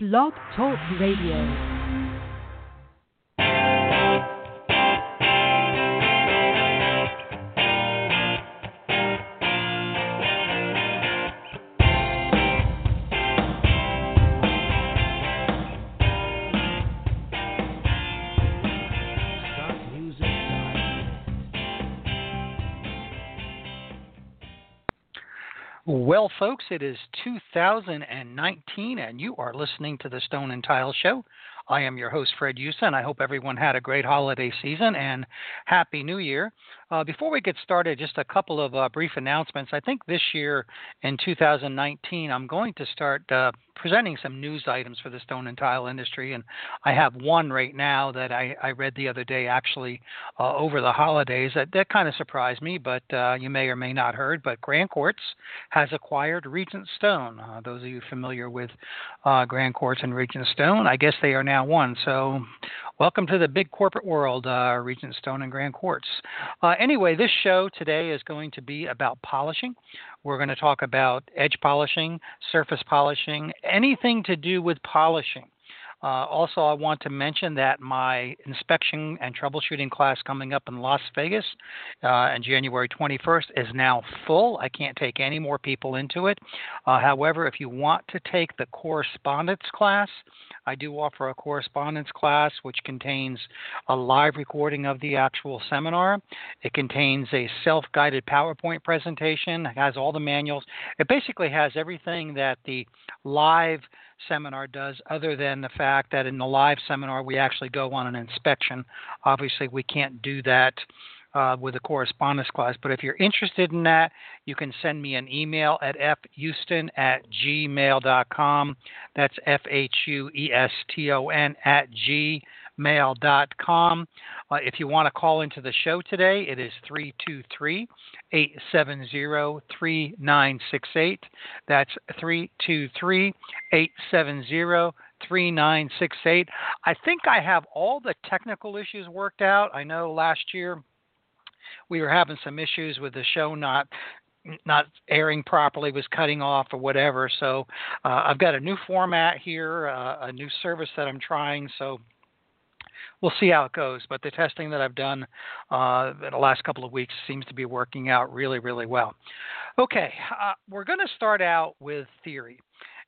Blog Talk Radio. Well, folks, it is 2019, and you are listening to the Stone and Tile Show. I am your host, Fred Hueston, and I hope everyone had a great holiday season and Happy New Year. Uh, before we get started, just a couple of uh, brief announcements. I think this year in 2019, I'm going to start uh, presenting some news items for the stone and tile industry, and I have one right now that I, I read the other day, actually uh, over the holidays. That, that kind of surprised me, but uh, you may or may not heard. But Grand Quartz has acquired Regent Stone. Uh, those of you familiar with Grand Quartz and Regent Stone, I guess they are now one. So, welcome to the big corporate world, Regent Stone and Grand Quartz. Anyway, this show today is going to be about polishing. We're going to talk about edge polishing, surface polishing, anything to do with polishing. Uh, also, I want to mention that my inspection and troubleshooting class coming up in Las Vegas uh, on January 21st is now full. I can't take any more people into it. Uh, however, if you want to take the correspondence class, I do offer a correspondence class which contains a live recording of the actual seminar. It contains a self guided PowerPoint presentation, it has all the manuals. It basically has everything that the live seminar does, other than the fact that in the live seminar we actually go on an inspection. Obviously, we can't do that uh, with a correspondence class. But if you're interested in that, you can send me an email at fhueston at gmail.com. That's F H U E S T O N at gmail.com. Uh, if you want to call into the show today, it is 323 870 3968. That's 323 870 3968. I think I have all the technical issues worked out. I know last year we were having some issues with the show not not airing properly was cutting off or whatever so uh, i've got a new format here uh, a new service that i'm trying so we'll see how it goes but the testing that i've done uh, in the last couple of weeks seems to be working out really really well. Okay uh, we're going to start out with theory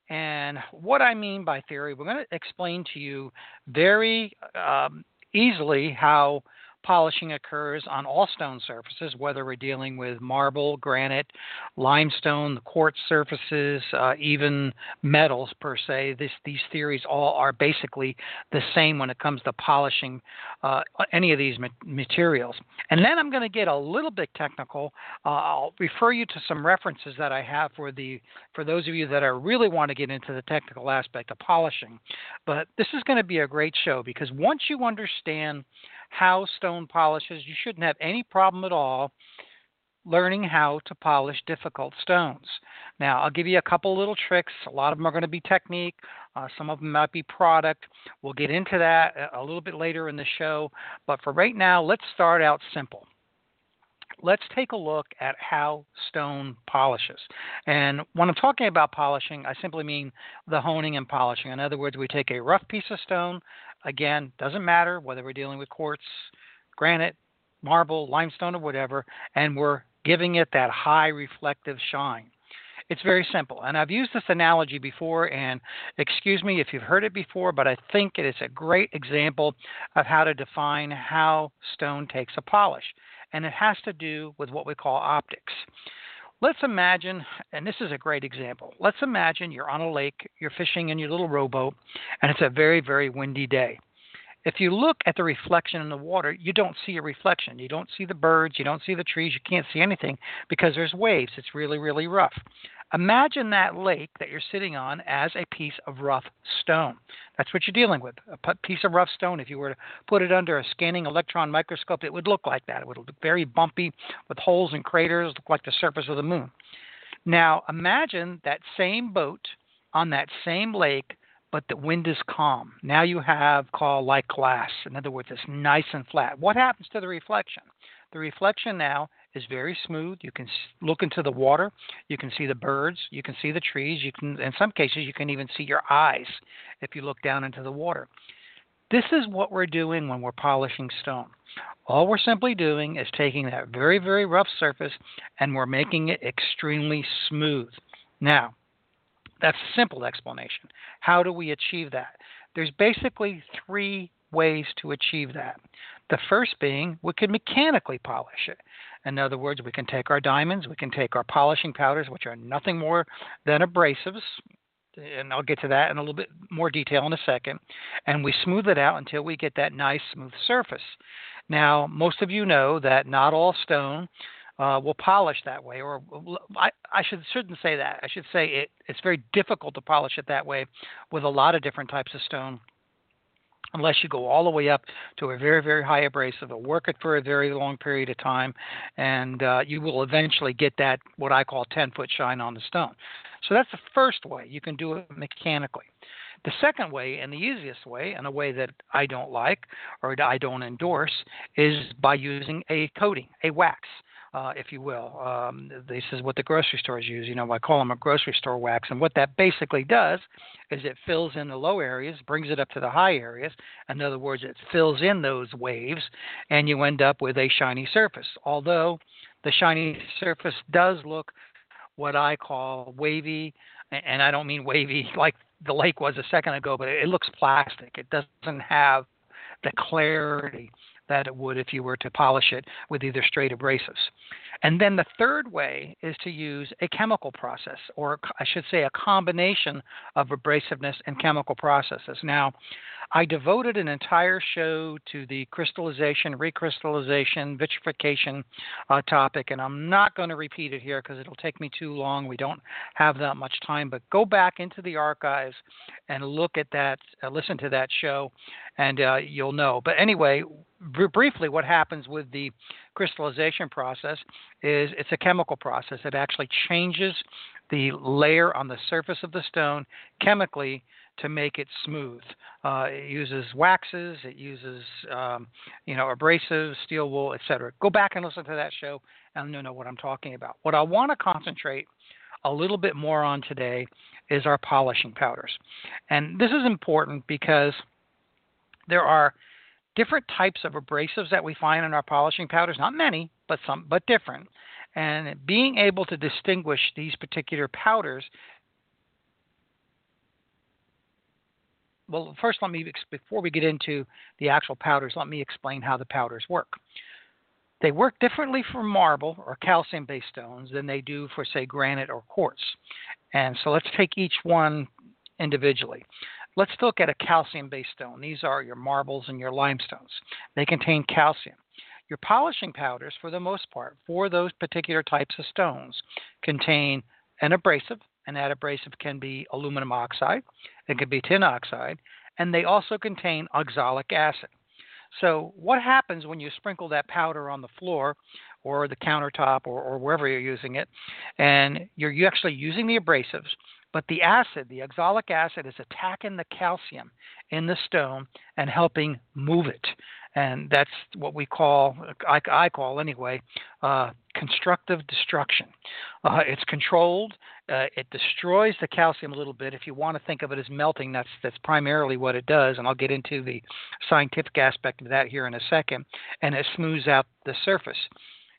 and what i mean by theory we're going to explain to you very um, easily how polishing occurs on all stone surfaces, whether we're dealing with marble, granite, limestone, the quartz surfaces, uh, even metals per se. This, these theories all are basically the same when it comes to polishing uh, any of these ma- materials. And then I'm going to get a little bit technical. Uh, I'll refer you to some references that I have for the for those of you that are really want to get into the technical aspect of polishing. But this is going to be a great show because once you understand how stone polishes. You shouldn't have any problem at all learning how to polish difficult stones. Now, I'll give you a couple little tricks. A lot of them are going to be technique, uh, some of them might be product. We'll get into that a little bit later in the show. But for right now, let's start out simple. Let's take a look at how stone polishes. And when I'm talking about polishing, I simply mean the honing and polishing. In other words, we take a rough piece of stone, Again, doesn't matter whether we're dealing with quartz, granite, marble, limestone, or whatever, and we're giving it that high reflective shine. It's very simple. And I've used this analogy before, and excuse me if you've heard it before, but I think it is a great example of how to define how stone takes a polish. And it has to do with what we call optics. Let's imagine, and this is a great example. Let's imagine you're on a lake, you're fishing in your little rowboat, and it's a very, very windy day. If you look at the reflection in the water, you don't see a reflection. You don't see the birds, you don't see the trees, you can't see anything because there's waves. It's really, really rough. Imagine that lake that you're sitting on as a piece of rough stone. That's what you're dealing with. A piece of rough stone, if you were to put it under a scanning electron microscope, it would look like that. It would look very bumpy with holes and craters, look like the surface of the moon. Now, imagine that same boat on that same lake, but the wind is calm. Now you have call like glass. In other words, it's nice and flat. What happens to the reflection? The reflection now is very smooth. You can look into the water, you can see the birds, you can see the trees, you can in some cases you can even see your eyes if you look down into the water. This is what we're doing when we're polishing stone. All we're simply doing is taking that very, very rough surface and we're making it extremely smooth. Now, that's a simple explanation. How do we achieve that? There's basically three ways to achieve that. The first being we can mechanically polish it. In other words, we can take our diamonds, we can take our polishing powders, which are nothing more than abrasives, and I'll get to that in a little bit more detail in a second, and we smooth it out until we get that nice smooth surface. Now, most of you know that not all stone uh, will polish that way, or I, I should shouldn't say that. I should say it, it's very difficult to polish it that way with a lot of different types of stone unless you go all the way up to a very, very high abrasive, or work it for a very long period of time, and uh, you will eventually get that, what I call 10 foot shine on the stone. So that's the first way. You can do it mechanically. The second way, and the easiest way, and a way that I don't like or I don't endorse, is by using a coating, a wax uh, if you will. Um, this is what the grocery stores use. You know, I call them a grocery store wax. And what that basically does is it fills in the low areas, brings it up to the high areas. In other words, it fills in those waves, and you end up with a shiny surface. Although the shiny surface does look what I call wavy, and I don't mean wavy like the lake was a second ago, but it looks plastic. It doesn't have the clarity that it would if you were to polish it with either straight abrasives. And then the third way is to use a chemical process, or I should say a combination of abrasiveness and chemical processes. Now, I devoted an entire show to the crystallization, recrystallization, vitrification uh, topic, and I'm not going to repeat it here because it'll take me too long. We don't have that much time, but go back into the archives and look at that, uh, listen to that show, and uh, you'll know. But anyway, briefly, what happens with the crystallization process is it's a chemical process. It actually changes the layer on the surface of the stone chemically to make it smooth. Uh, it uses waxes, it uses um, you know abrasives, steel wool, etc. Go back and listen to that show, and you'll know what I'm talking about. What I want to concentrate a little bit more on today is our polishing powders, and this is important because there are different types of abrasives that we find in our polishing powders. Not many, but some, but different. And being able to distinguish these particular powders well, first, let me before we get into the actual powders, let me explain how the powders work. They work differently for marble or calcium-based stones than they do for, say, granite or quartz. And so let's take each one individually. Let's look at a calcium-based stone. These are your marbles and your limestones. They contain calcium. Your polishing powders, for the most part, for those particular types of stones, contain an abrasive, and that abrasive can be aluminum oxide, it can be tin oxide, and they also contain oxalic acid. So, what happens when you sprinkle that powder on the floor or the countertop or, or wherever you're using it, and you're actually using the abrasives, but the acid, the oxalic acid, is attacking the calcium in the stone and helping move it and that's what we call, I, I call anyway, uh, constructive destruction. Uh, it's controlled. Uh, it destroys the calcium a little bit. If you want to think of it as melting, that's that's primarily what it does, and I'll get into the scientific aspect of that here in a second. And it smooths out the surface.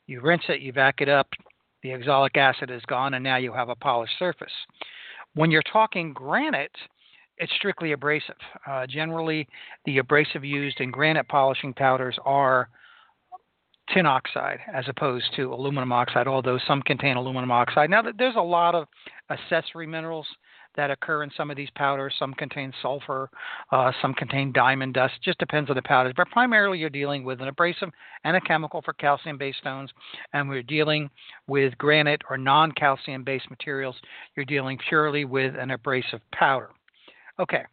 You rinse it, you vac it up, the oxalic acid is gone, and now you have a polished surface. When you're talking granite, it's strictly abrasive. Uh, generally, the abrasive used in granite polishing powders are tin oxide as opposed to aluminum oxide, although some contain aluminum oxide. Now, there's a lot of accessory minerals that occur in some of these powders. Some contain sulfur, uh, some contain diamond dust. Just depends on the powders. But primarily, you're dealing with an abrasive and a chemical for calcium based stones. And we're dealing with granite or non calcium based materials. You're dealing purely with an abrasive powder. Okay.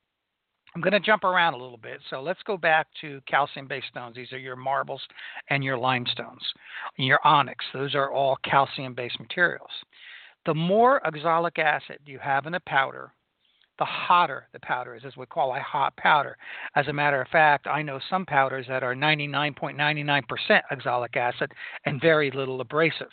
I'm going to jump around a little bit. So let's go back to calcium based stones. These are your marbles and your limestones. Your onyx, those are all calcium based materials. The more oxalic acid you have in a powder, the hotter the powder is, as we call a hot powder. As a matter of fact, I know some powders that are 99.99% oxalic acid and very little abrasive.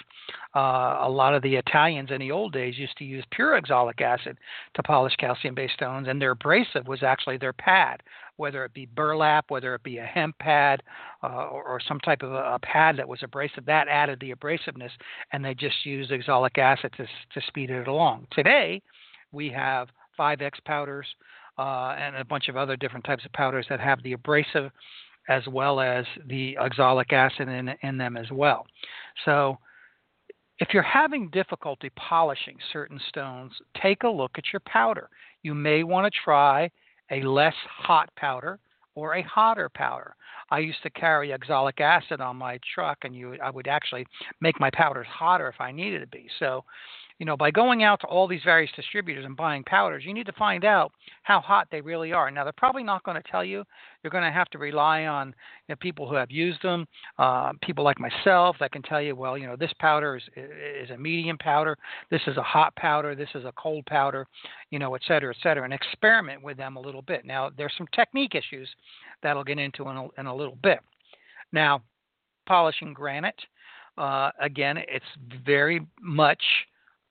Uh, a lot of the Italians in the old days used to use pure oxalic acid to polish calcium based stones, and their abrasive was actually their pad, whether it be burlap, whether it be a hemp pad, uh, or, or, some type of a, a, pad that was abrasive. That added the abrasiveness, and they just used oxalic acid to, to speed it along. Today, we have 5X powders uh, and a bunch of other different types of powders that have the abrasive as well as the oxalic acid in, in them as well. So, if you're having difficulty polishing certain stones, take a look at your powder. You may want to try a less hot powder or a hotter powder. I used to carry oxalic acid on my truck, and you, I would actually make my powders hotter if I needed to be. So, you know, by going out to all these various distributors and buying powders, you need to find out how hot they really are. Now, they're probably not going to tell you. You're going to have to rely on you know, people who have used them, uh, people like myself that can tell you, well, you know, this powder is, is a medium powder, this is a hot powder, this is a cold powder, you know, et cetera, et cetera, and experiment with them a little bit. Now, there's some technique issues that I'll get into in a, in a little bit. Now, polishing granite, uh, again, it's very much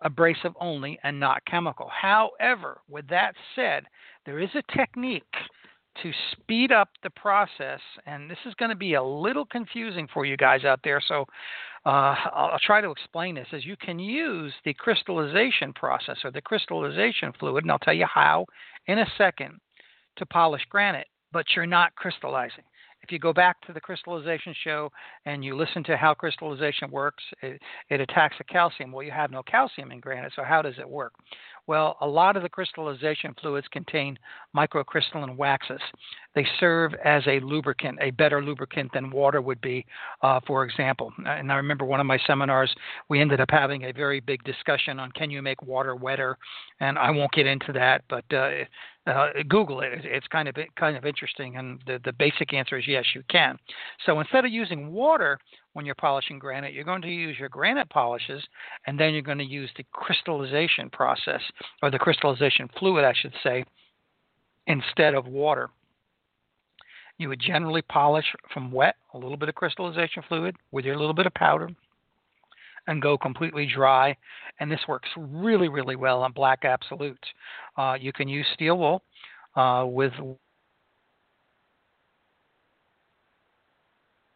abrasive only and not chemical. However, with that said, there is a technique to speed up the process, and this is going to be a little confusing for you guys out there. So uh, I'll, I'll, try to explain this. As you can use the crystallization process or the crystallization fluid, and I'll tell you how in a second to polish granite, but you're not crystallizing if you go back to the crystallization show and you listen to how crystallization works, it, it attacks the calcium. Well, you have no calcium in granite, so how does it work? Well, a lot of the crystallization fluids contain microcrystalline waxes. They serve as a lubricant, a better lubricant than water would be, uh, for example. And I remember one of my seminars, we ended up having a very big discussion on can you make water wetter, and I won't get into that, but uh, uh, Google it. It's kind of kind of interesting, and the the basic answer is yes, you can. So instead of using water when you're polishing granite, you're going to use your granite polishes, and then you're going to use the crystallization process or the crystallization fluid, I should say, instead of water. You would generally polish from wet, a little bit of crystallization fluid with your little bit of powder, and go completely dry. And this works really, really well on black absolutes. Uh, you can use steel wool uh, with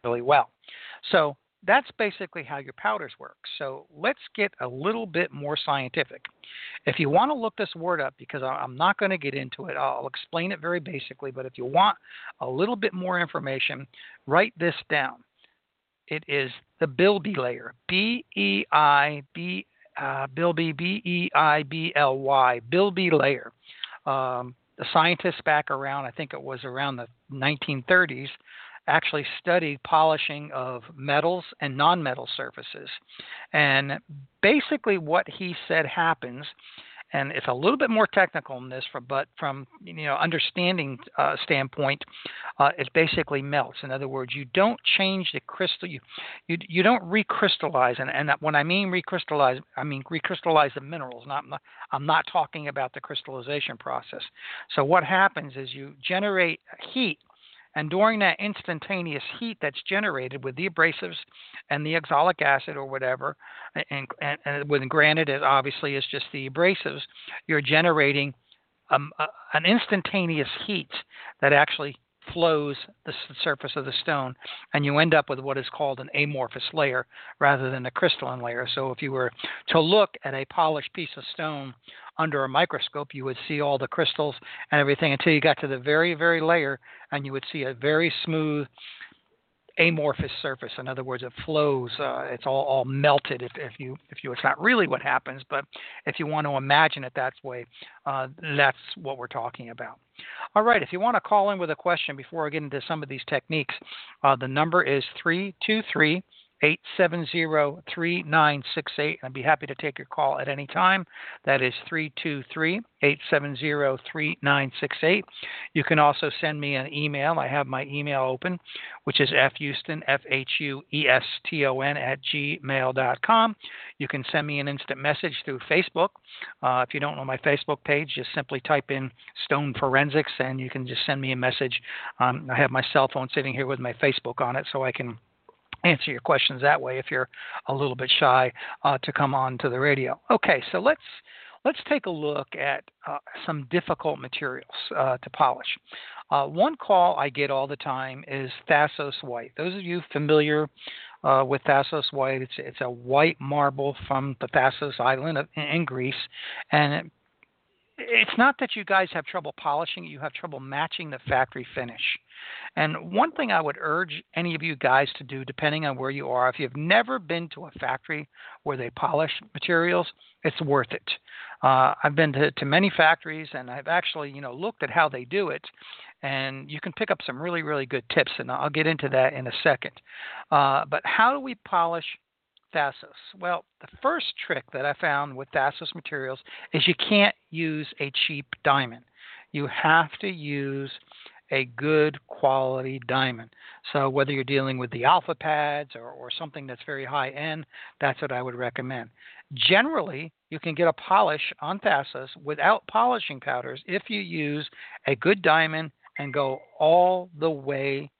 really well. So that's basically how your powders work. So let's get a little bit more scientific. If you want to look this word up, because I'm not going to get into it, I'll explain it very basically, but if you want a little bit more information, write this down. It is the Beilby layer. B E I B uh, Beilby B E I B L Y Beilby layer. Um, the scientists back around, I think it was around the 1930s, actually studied polishing of metals and non-metal surfaces. And basically, what he said happens and it's a little bit more technical in this, but from you know understanding uh, standpoint, uh, it basically melts. In other words, you don't change the crystal, you you, you don't recrystallize, and, and when I mean recrystallize, I mean recrystallize the minerals. Not I'm not talking about the crystallization process. So what happens is you generate heat and during that instantaneous heat that's generated with the abrasives and the oxalic acid or whatever, and, and, and with granite, it obviously is just the abrasives, you're generating um, an instantaneous heat that actually flows the surface of the stone, and you end up with what is called an amorphous layer rather than a crystalline layer. So, if you were to look at a polished piece of stone under a microscope, you would see all the crystals and everything until you got to the very, very layer, and you would see a very smooth amorphous surface. In other words, it flows. Uh, it's all, all melted. If, if you if you it's not really what happens, but if you want to imagine it that way, uh, that's what we're talking about. All right. If you want to call in with a question before I get into some of these techniques, uh, the number is three two three 870 3968. I'd be happy to take your call at any time. That is 323 870 3968. You can also send me an email. I have my email open, which is fhueston, F H U E S T O N, at gmail.com. You can send me an instant message through Facebook. Uh, if you don't know my Facebook page, just simply type in Stone Forensics and you can just send me a message. Um, I have my cell phone sitting here with my Facebook on it so I can answer your questions that way if you're a little bit shy uh, to come on to the radio. Okay, so let's let's take a look at uh, some difficult materials uh, to polish. Uh, one call I get all the time is Thassos White. Those of you familiar uh, with Thassos White, it's it's a white marble from the Thassos Island in, Greece, and it it's not that you guys have trouble polishing you have trouble matching the factory finish. And one thing I would urge any of you guys to do, depending on where you are, if you've never been to a factory where they polish materials, it's worth it. Uh, I've been to, to many factories and I've actually, you know, looked at how they do it, and you can pick up some really, really good tips, and I'll get into that in a second. Uh, but how do we polish Thassos? Well, the first trick that I found with Thassos materials is you can't use a cheap diamond. You have to use a good quality diamond. So whether you're dealing with the alpha pads or, or something that's very high end, that's what I would recommend. Generally, you can get a polish on Thassos without polishing powders if you use a good diamond and go all the way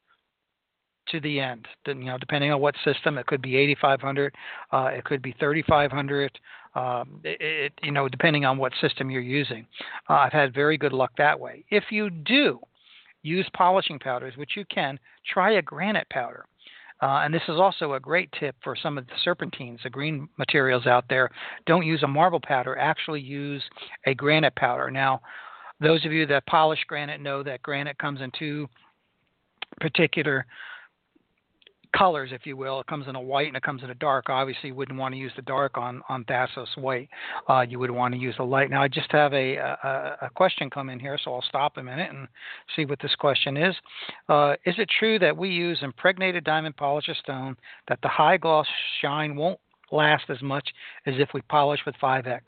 to the end. You know, depending on what system, it could be 8500, uh, it could be 3500. Um, it, it, you know, depending on what system you're using. Uh, I've had very good luck that way. If you do use polishing powders, which you can, try a granite powder. Uh, and this is also a great tip for some of the serpentines, the green materials out there. Don't use a marble powder. Actually, use a granite powder. Now, those of you that polish granite know that granite comes in two particular colors, if you will. It comes in a white and it comes in a dark. Obviously, you wouldn't want to use the dark on on Thassos white. Uh, you would want to use the light. Now, I just have a, a, a question come in here, so I'll stop a minute and see what this question is. Uh, is it true that we use impregnated diamond polished stone that the high gloss shine won't last as much as if we polish with 5X?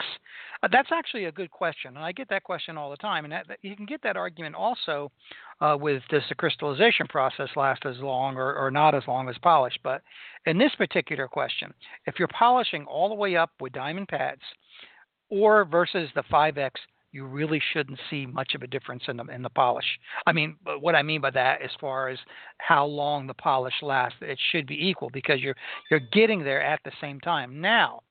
Uh, that's actually a good question, and I get that question all the time. And that, that, you can get that argument also uh, with does the crystallization process last as long or, or not as long as polish? But in this particular question, if you're polishing all the way up with diamond pads, or versus the 5X, you really shouldn't see much of a difference in the in the polish. I mean, what I mean by that, as far as how long the polish lasts, it should be equal because you're you're getting there at the same time. Now,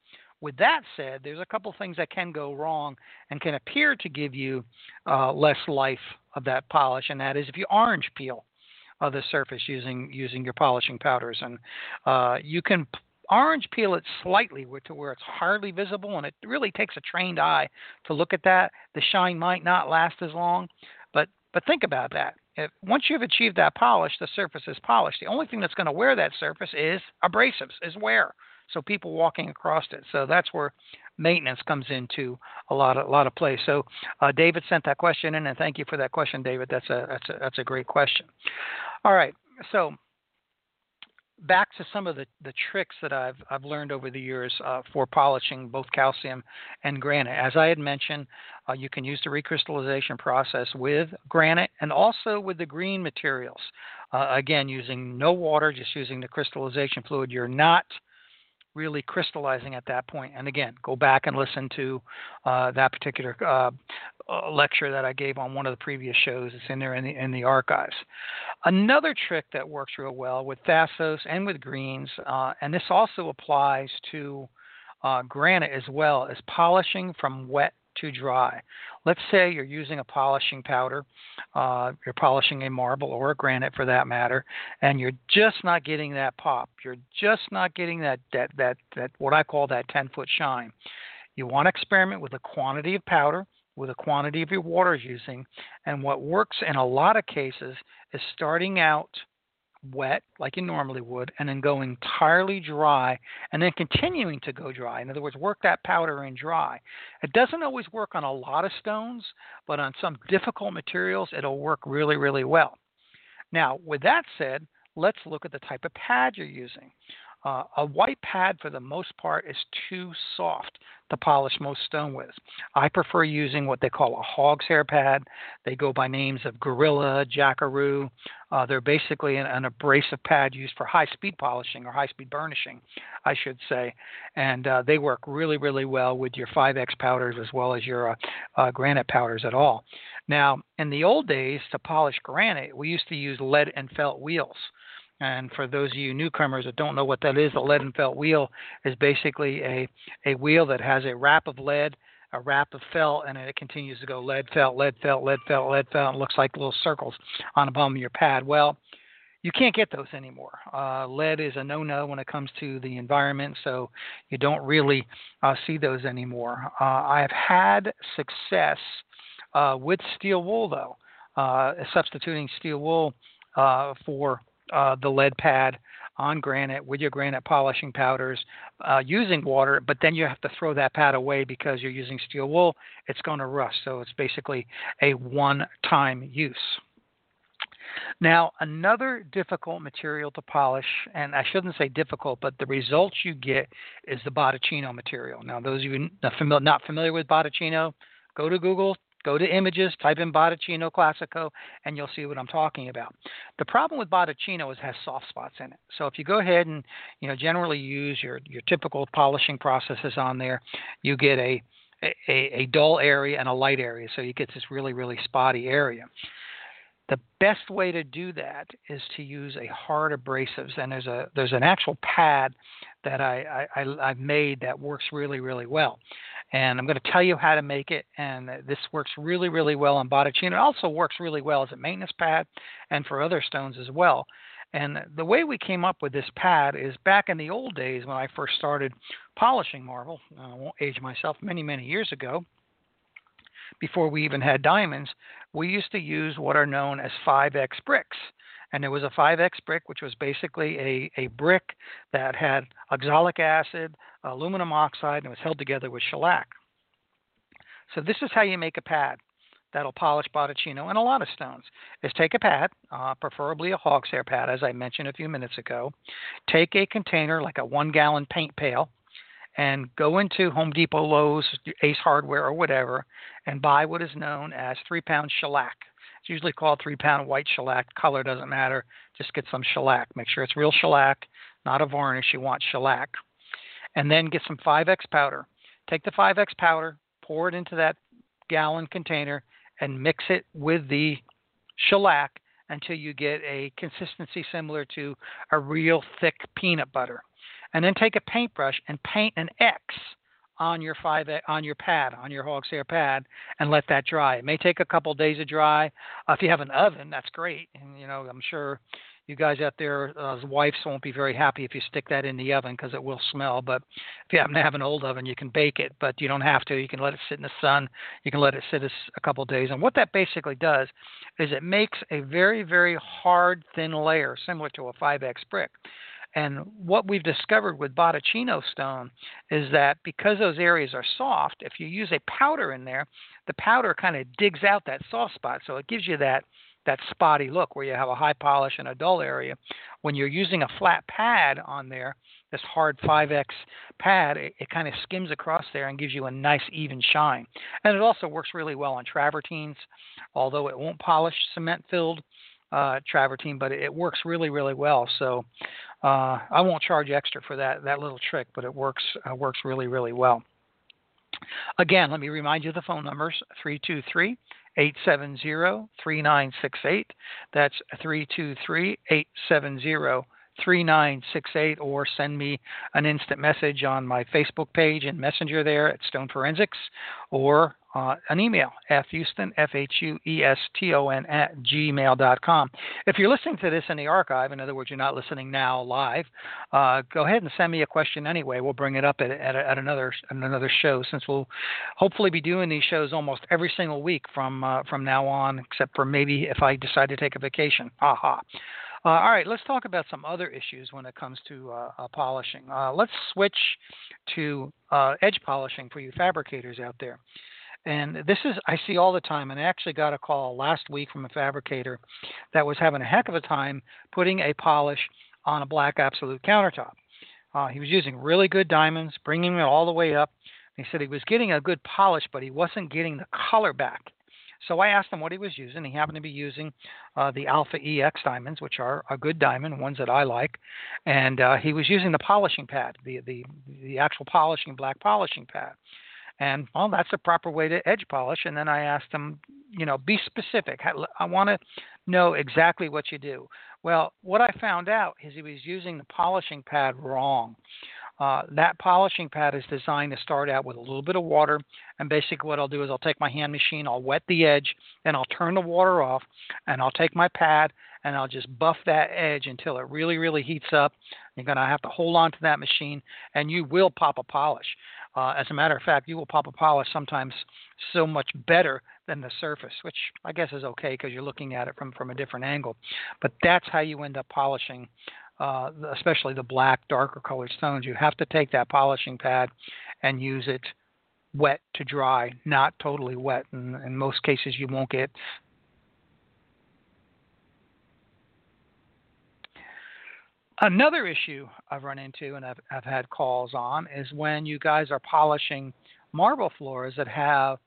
with that said, there's a couple things that can go wrong and can appear to give you uh, less life of that polish, and that is if you orange peel uh, the surface using using your polishing powders, and uh, you can orange peel it slightly to where it's hardly visible, and it really takes a trained eye to look at that. The shine might not last as long, but but think about that. If, once you've achieved that polish, the surface is polished. The only thing that's going to wear that surface is abrasives, is wear so people walking across it. So that's where maintenance comes into a lot of a lot of play. So uh, David sent that question in, and thank you for that question, David. That's a that's a that's a great question. All right, so back to some of the, the tricks that I've I've learned over the years uh, for polishing both calcium and granite. As I had mentioned, uh, you can use the recrystallization process with granite and also with the green materials. Uh, again, using no water, just using the crystallization fluid. You're not really crystallizing at that point. And again, go back and listen to uh, that particular uh, uh, lecture that I gave on one of the previous shows. It's in there in the in the archives. Another trick that works real well with Thassos and with greens, uh, and this also applies to uh, granite as well, is polishing from wet to dry. Let's say you're using a polishing powder, uh, you're polishing a marble or a granite for that matter, and you're just not getting that pop. You're just not getting that that that, that what I call that 10 foot shine. You want to experiment with the quantity of powder, with the quantity of your water using, and what works in a lot of cases is starting out wet like you normally would, and then go entirely dry, and then continuing to go dry. In other words, work that powder in dry. It doesn't always work on a lot of stones, but on some difficult materials, it'll work really, really well. Now, with that said, let's look at the type of pad you're using. Uh, a white pad, for the most part, is too soft to polish most stone with. I prefer using what they call a hog's hair pad. They go by names of Gorilla, Jackaroo. Uh, they're basically an, an, abrasive pad used for high speed polishing or high speed burnishing, I should say. And uh, they work really, really well with your 5X powders as well as your uh, uh, granite powders at all. Now, in the old days, to polish granite, we used to use lead and felt wheels. And for those of you newcomers that don't know what that is, the lead and felt wheel is basically a, a wheel that has a wrap of lead, a wrap of felt, and it continues to go lead, felt, lead, felt, lead, felt, lead, felt, and looks like little circles on the bottom of your pad. Well, you can't get those anymore. Uh, lead is a no-no when it comes to the environment, so you don't really uh, see those anymore. Uh, I have had success uh, with steel wool, though, uh, substituting steel wool uh, for uh, the lead pad on granite with your granite polishing powders uh, using water, but then you have to throw that pad away because you're using steel wool. It's going to rust. So it's basically a one time use. Now, another difficult material to polish, and I shouldn't say difficult, but the results you get is the Botticino material. Now, those of you not familiar with Botticino, go to Google, Go to images, type in Botticino Classico, and you'll see what I'm talking about. The problem with Botticino is it has soft spots in it. So if you go ahead and you know generally use your your typical polishing processes on there, you get a a, a dull area and a light area. So you get this really really spotty area. The best way to do that is to use a hard abrasives, and there's a there's an actual pad that I, I I've made that works really really well and I'm going to tell you how to make it. And this works really, really well on Botticino. It also works really well as a maintenance pad and for other stones as well. And the way we came up with this pad is back in the old days when I first started polishing marble. I won't age myself, many, many years ago. Before we even had diamonds, we used to use what are known as 5X bricks and there was a 5X brick, which was basically a, a brick that had oxalic acid, aluminum oxide, and it was held together with shellac. So this is how you make a pad that'll polish Botticino and a lot of stones. Is take a pad, uh, preferably a hog's hair pad, as I mentioned a few minutes ago. Take a container like a one-gallon paint pail, and go into Home Depot, Lowe's, Ace Hardware, or whatever, and buy what is known as three-pound shellac. It's usually called three pound white shellac. Color doesn't matter. Just get some shellac. Make sure it's real shellac, not a varnish. You want shellac. And then get some 5X powder. Take the 5X powder, pour it into that gallon container, and mix it with the shellac until you get a consistency similar to a real thick peanut butter. And then take a paintbrush and paint an X on your five on your pad on your hog's hair pad and let that dry. It may take a couple of days to dry. Uh, if you have an oven, that's great. And you know, I'm sure you guys out there uh, wives won't be very happy if you stick that in the oven because it will smell. But if you happen to have an old oven, you can bake it, but you don't have to. You can let it sit in the sun. You can let it sit a, a couple of days. And what that basically does is it makes a very, very hard, thin layer, similar to a 5X brick. And what we've discovered with Botticino stone is that because those areas are soft, if you use a powder in there, the powder kind of digs out that soft spot. So it gives you that that spotty look where you have a high polish and a dull area. When you're using a flat pad on there, this hard 5X pad, it, it kind of skims across there and gives you a nice even shine. And it also works really well on travertines, although it won't polish cement filled uh, travertine, but it, works really, really well. So uh, I won't charge extra for that that little trick, but it works uh, works really really well. Again, let me remind you the phone numbers 323 870 3968. That's 323 870 3968 or send me an instant message on my Facebook page and Messenger there at Stone Forensics or uh, an email, fhueston, F-H-U-E-S-T-O-N, at gmail.com. If you're listening to this in the archive, in other words, you're not listening now live, uh, go ahead and send me a question anyway. We'll bring it up at, at, at another at another show since we'll hopefully be doing these shows almost every single week from uh, from now on, except for maybe if I decide to take a vacation. Aha. Uh, all right, let's talk about some other issues when it comes to uh, uh, polishing. Uh, let's switch to uh, edge polishing for you fabricators out there. And this is, I see all the time, and I actually got a call last week from a fabricator that was having a heck of a time putting a polish on a black absolute countertop. Uh, he was using really good diamonds, bringing it all the way up. He said he was getting a good polish, but he wasn't getting the color back. So I asked him what he was using. He happened to be using uh, the Alpha EX diamonds, which are a good diamond, ones that I like, and uh, he was using the polishing pad, the the the actual polishing black polishing pad. And well, that's the proper way to edge polish. And then I asked him, you know, be specific. I want to know exactly what you do. Well, what I found out is he was using the polishing pad wrong. Uh, that polishing pad is designed to start out with a little bit of water. And basically, what I'll do is I'll take my hand machine, I'll wet the edge, and I'll turn the water off, and I'll take my pad and I'll just buff that edge until it really, really heats up. You're going to have to hold on to that machine, and you will pop a polish. Uh, as a matter of fact, you will pop a polish sometimes so much better than the surface, which I guess is okay because you're looking at it from, from a different angle. But that's how you end up polishing uh, especially the black, darker colored stones, you have to take that polishing pad and use it wet to dry, not totally wet. And in most cases, you won't get Another issue I've run into and I've, I've had calls on is when you guys are polishing marble floors that have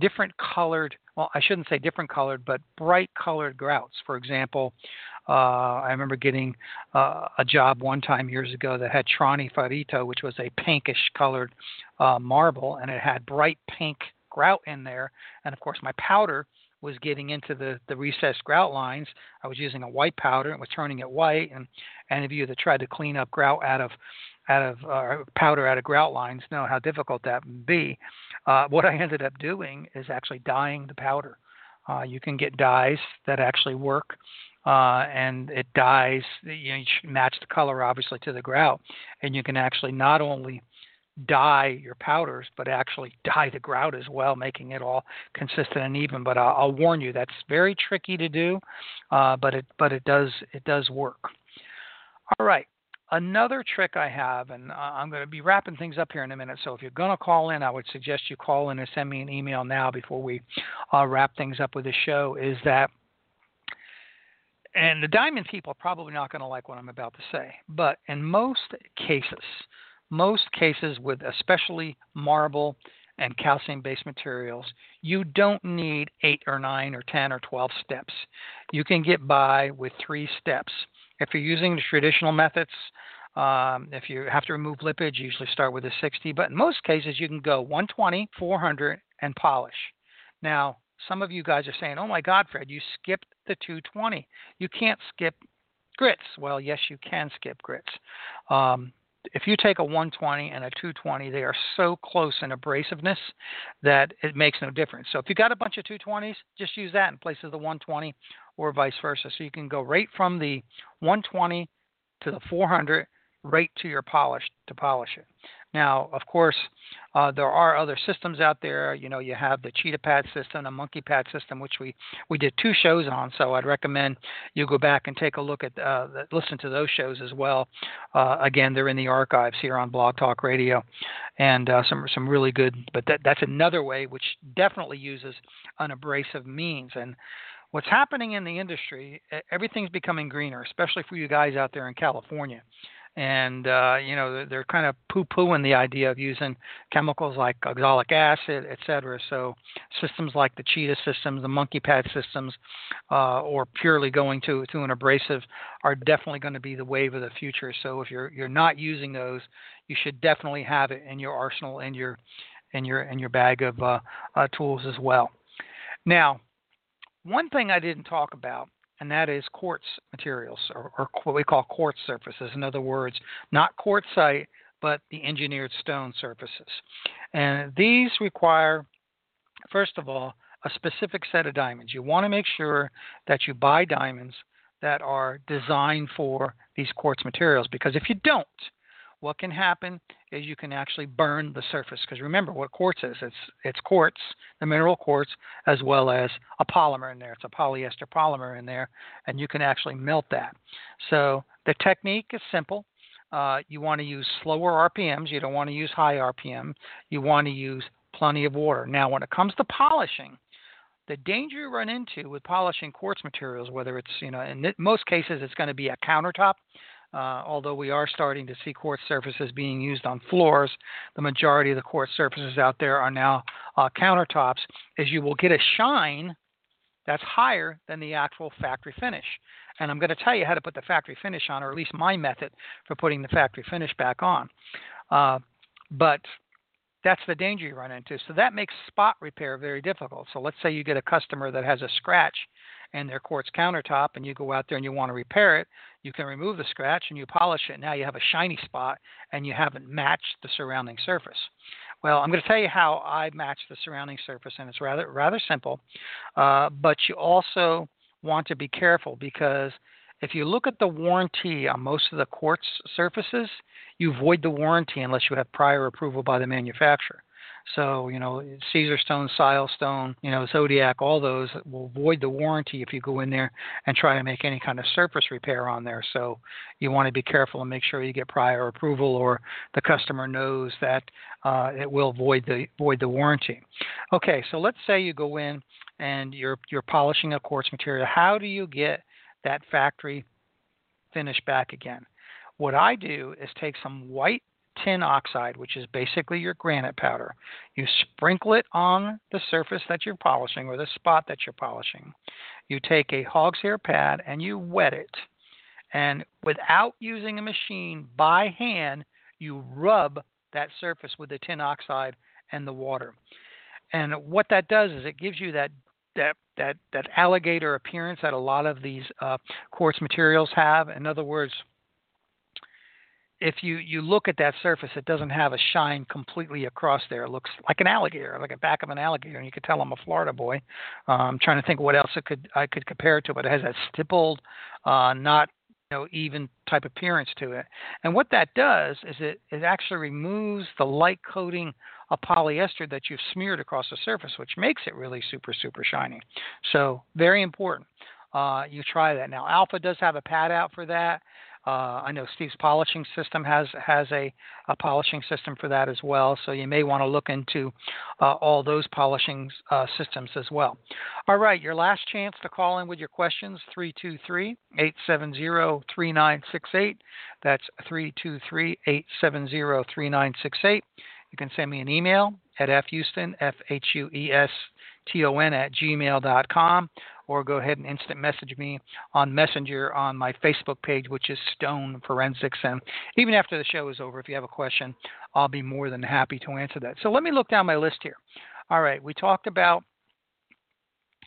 different colored, well, I shouldn't say different colored, but bright colored grouts. For example, uh, I remember getting uh, a job one time years ago that had Trani Ferrito, which was a pinkish colored uh, marble, and it had bright pink grout in there. And of course, my powder was getting into the, the recessed grout lines. I was using a white powder and was turning it white. And any of you that tried to clean up grout out of out of uh, powder out of grout lines know how difficult that would be. Uh, what I ended up doing is actually dyeing the powder. Uh, you can get dyes that actually work uh, and it dyes. You, know, you should match the color obviously to the grout, and you can actually not only dye your powders, but actually dye the grout as well, making it all consistent and even. But I'll, I'll warn you, that's very tricky to do, uh, but it but it does it does work. All right. Another trick I have, and I'm going to be wrapping things up here in a minute. So if you're going to call in, I would suggest you call in and send me an email now before we uh, wrap things up with the show. Is that and the diamond people are probably not going to like what I'm about to say, but in most cases, most cases with especially marble and calcium based materials, you don't need eight or nine or 10 or 12 steps. You can get by with three steps. If you're using the traditional methods, um, if you have to remove lippage, you usually start with a 60, but in most cases, you can go 120, 400, and polish. Now, some of you guys are saying, "Oh my God, Fred, you skipped the 220. You can't skip grits." Well, yes, you can skip grits. Um, if you take a 120 and a 220, they are so close in abrasiveness that it makes no difference. So if you got a bunch of 220s, just use that in place of the 120, or vice versa. So you can go right from the 120 to the 400 right to your polish to polish it. Now, of course, uh, there are other systems out there. You know, you have the Cheetah Pad system, the Monkey Pad system, which we we did two shows on. So I'd recommend you go back and take a look at, uh, listen to those shows as well. Uh, again, they're in the archives here on Blog Talk Radio, and uh, some some really good. But that that's another way which definitely uses an abrasive means and what's happening in the industry, everything's becoming greener, especially for you guys out there in California and uh, you know they're, kind of poo-pooing the idea of using chemicals like oxalic acid, et cetera. So systems like the Cheetah systems, the Monkey Pad systems, uh, or purely going to to an abrasive are definitely going to be the wave of the future. So if you're you're not using those, you should definitely have it in your arsenal and your in your in your bag of uh, uh, tools as well. Now, one thing I didn't talk about and that is quartz materials, or, or what we call quartz surfaces. In other words, not quartzite, but the engineered stone surfaces. And these require, first of all, a specific set of diamonds. You want to make sure that you buy diamonds that are designed for these quartz materials because if you don't, what can happen is you can actually burn the surface. Because remember what quartz is it's it's quartz the mineral quartz as well as a polymer in there. It's a polyester polymer in there and you can actually melt that. So the technique is simple. Uh, you want to use slower rpms you don't want to use high rpm you want to use plenty of water. Now when it comes to polishing the danger you run into with polishing quartz materials, whether it's, you know, in most cases it's going to be a countertop, Uh, although we are starting to see quartz surfaces being used on floors, the majority of the quartz surfaces out there are now uh, countertops. Is you will get a shine that's higher than the actual factory finish. And I'm going to tell you how to put the factory finish on, or at least my method for putting the factory finish back on. Uh, but that's the danger you run into. So that makes spot repair very difficult. So let's say you get a customer that has a scratch in their quartz countertop and you go out there and you want to repair it, you can remove the scratch and you polish it. Now you have a shiny spot and you haven't matched the surrounding surface. Well, I'm going to tell you how I match the surrounding surface, and it's rather rather simple. Uh, but you also want to be careful because if you look at the warranty on most of the quartz surfaces, you void the warranty unless you have prior approval by the manufacturer. So, you know, Caesarstone, Silestone, you know, Zodiaq, all those will void the warranty if you go in there and try to make any kind of surface repair on there. So you want to be careful and make sure you get prior approval or the customer knows that uh, it will void the void the warranty. Okay, so let's say you go in and you're you're polishing a quartz material. How do you get that factory finish back again? What I do is take some white tin oxide, which is basically your granite powder. You sprinkle it on the surface that you're polishing or the spot that you're polishing. You take a hog's hair pad and you wet it. And without using a machine by hand, you rub that surface with the tin oxide and the water. And what that does is it gives you that that that that alligator appearance that a lot of these uh, quartz materials have. In other words, if you you look at that surface, it doesn't have a shine completely across there. It looks like an alligator, like a back of an alligator, and you could tell I'm a Florida boy. Uh, I'm trying to think what else it could I could compare it to, but it has that stippled, uh, not you know even type appearance to it. And what that does is it it actually removes the light coating of polyester that you've smeared across the surface, which makes it really super super shiny. So very important. Uh, you try that now. Alpha does have a pad out for that. Uh, I know Steve's polishing system has has a, a, polishing system for that as well. So you may want to look into uh, all those polishing uh, systems as well. All right, your last chance to call in with your questions 323-870-3968. That's 323-870-3968. You can send me an email at fhueston, F-H-U-E-S-T-O-N at gmail.com or go ahead and instant message me on Messenger on my Facebook page, which is Stone Forensics. And even after the show is over, if you have a question, I'll be more than happy to answer that. So let me look down my list here. All right, we talked about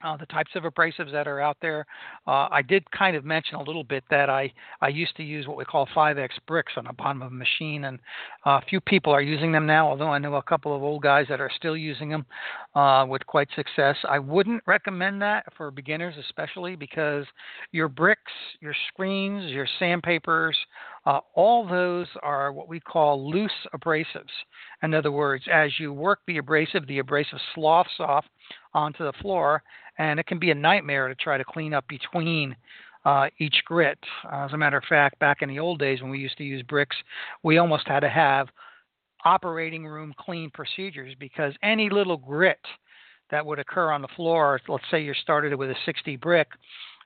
uh, the types of abrasives that are out there. Uh, I did kind of mention a little bit that I, I used to use what we call 5X bricks on the bottom of a machine, and uh, a few people are using them now, although I know a couple of old guys that are still using them uh, with quite success. I wouldn't recommend that for beginners, especially because your bricks, your screens, your sandpapers, uh, all those are what we call loose abrasives. In other words, as you work the abrasive, the abrasive sloughs off onto the floor, and it can be a nightmare to try to clean up between uh, each grit. Uh, as a matter of fact, back in the old days when we used to use bricks, we almost had to have operating room clean procedures because any little grit that would occur on the floor, let's say you started with a 60 brick,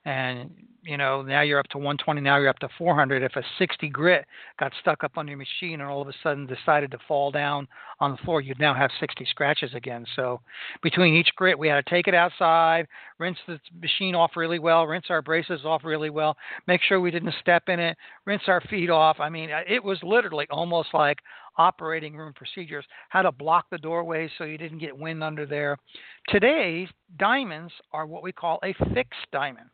and you know now you're up to 120 now you're up to 400 if a 60 grit got stuck up on your machine and all of a sudden decided to fall down on the floor you'd now have 60 scratches again so between each grit we had to take it outside rinse the machine off really well rinse our braces off really well make sure we didn't step in it rinse our feet off i mean it was literally almost like operating room procedures, how to block the doorways so you didn't get wind under there. Today, diamonds are what we call a fixed diamond.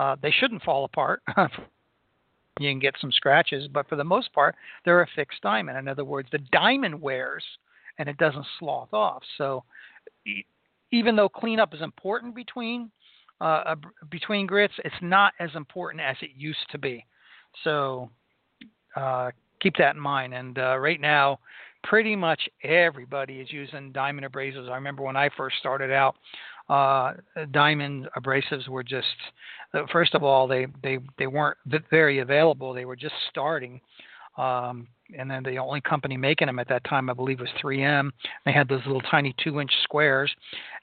Uh, they shouldn't fall apart. you can get some scratches, but for the most part, they're a fixed diamond. In other words, the diamond wears and it doesn't slough off. So even though cleanup is important between uh, between grits, it's not as important as it used to be. So uh, keep that in mind. And uh, right now, pretty much everybody is using diamond abrasives. I remember when I first started out, uh, diamond abrasives were just uh, first of all they they they weren't very available. They were just starting. Um, and then the only company making them at that time, I believe, was 3M. They had those little tiny two-inch squares.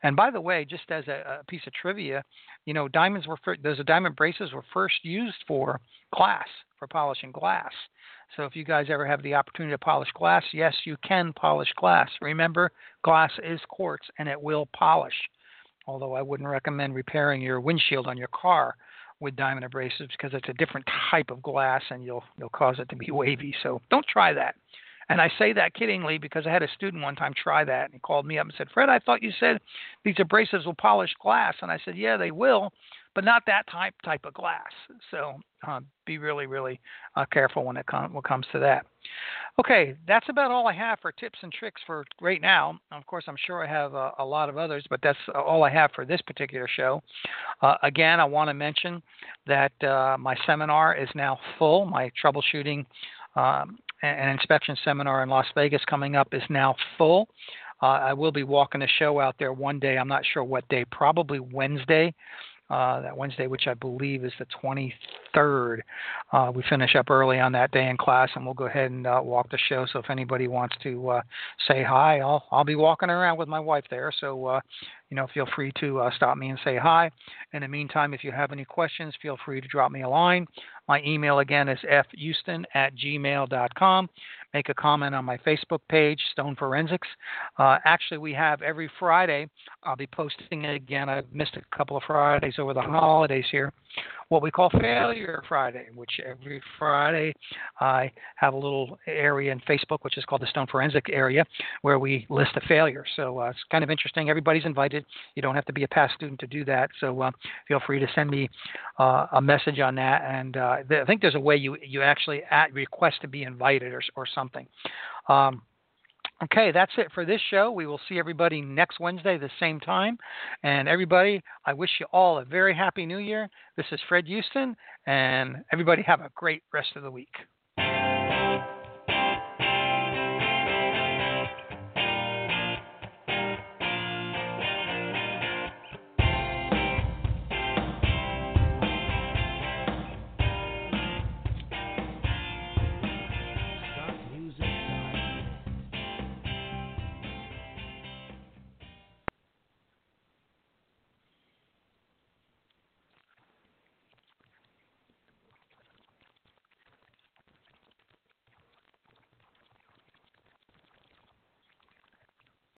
And by the way, just as a, a piece of trivia, you know, diamonds were those diamond braces were first used for glass, for polishing glass. So if you guys ever have the opportunity to polish glass, yes, you can polish glass. Remember, glass is quartz and it will polish. Although I wouldn't recommend repairing your windshield on your car with diamond abrasives because it's a different type of glass and you'll you'll cause it to be wavy. So don't try that. And I say that kiddingly because I had a student one time try that and he called me up and said, Fred, I thought you said these abrasives will polish glass. And I said, Yeah, they will, but not that type type of glass. So uh, be really, really uh, careful when it, when it comes to that. Okay, that's about all I have for tips and tricks for right now. Of course, I'm sure I have a, a lot of others, but that's all I have for this particular show. Uh, again, I want to mention that uh, my seminar is now full. My troubleshooting um, and inspection seminar in Las Vegas coming up is now full. Uh, I will be walking the show out there one day. I'm not sure what day, probably Wednesday uh, that Wednesday, which I believe is the 23rd. Uh, we finish up early on that day in class, and we'll go ahead and uh, walk the show. So if anybody wants to uh, say hi, I'll I'll be walking around with my wife there. So uh, you know, feel free to uh, stop me and say hi. In the meantime, if you have any questions, feel free to drop me a line. My email again is fhueston at gmail.com make a comment on my Facebook page, Stone Forensics. Uh, actually, we have every Friday, I'll be posting it again. I've missed a couple of Fridays over the holidays here what we call Failure Friday, which every Friday I have a little area in Facebook, which is called the Stone Forensic area, where we list a failure. So uh, it's kind of interesting. Everybody's invited. You don't have to be a past student to do that. So uh, feel free to send me uh, a message on that. And uh, I think there's a way you you actually request to be invited or or something. Um, Okay, that's it for this show. We will see everybody next Wednesday, the same time. And everybody, I wish you all a very happy new year. This is Fred Hueston, and everybody have a great rest of the week.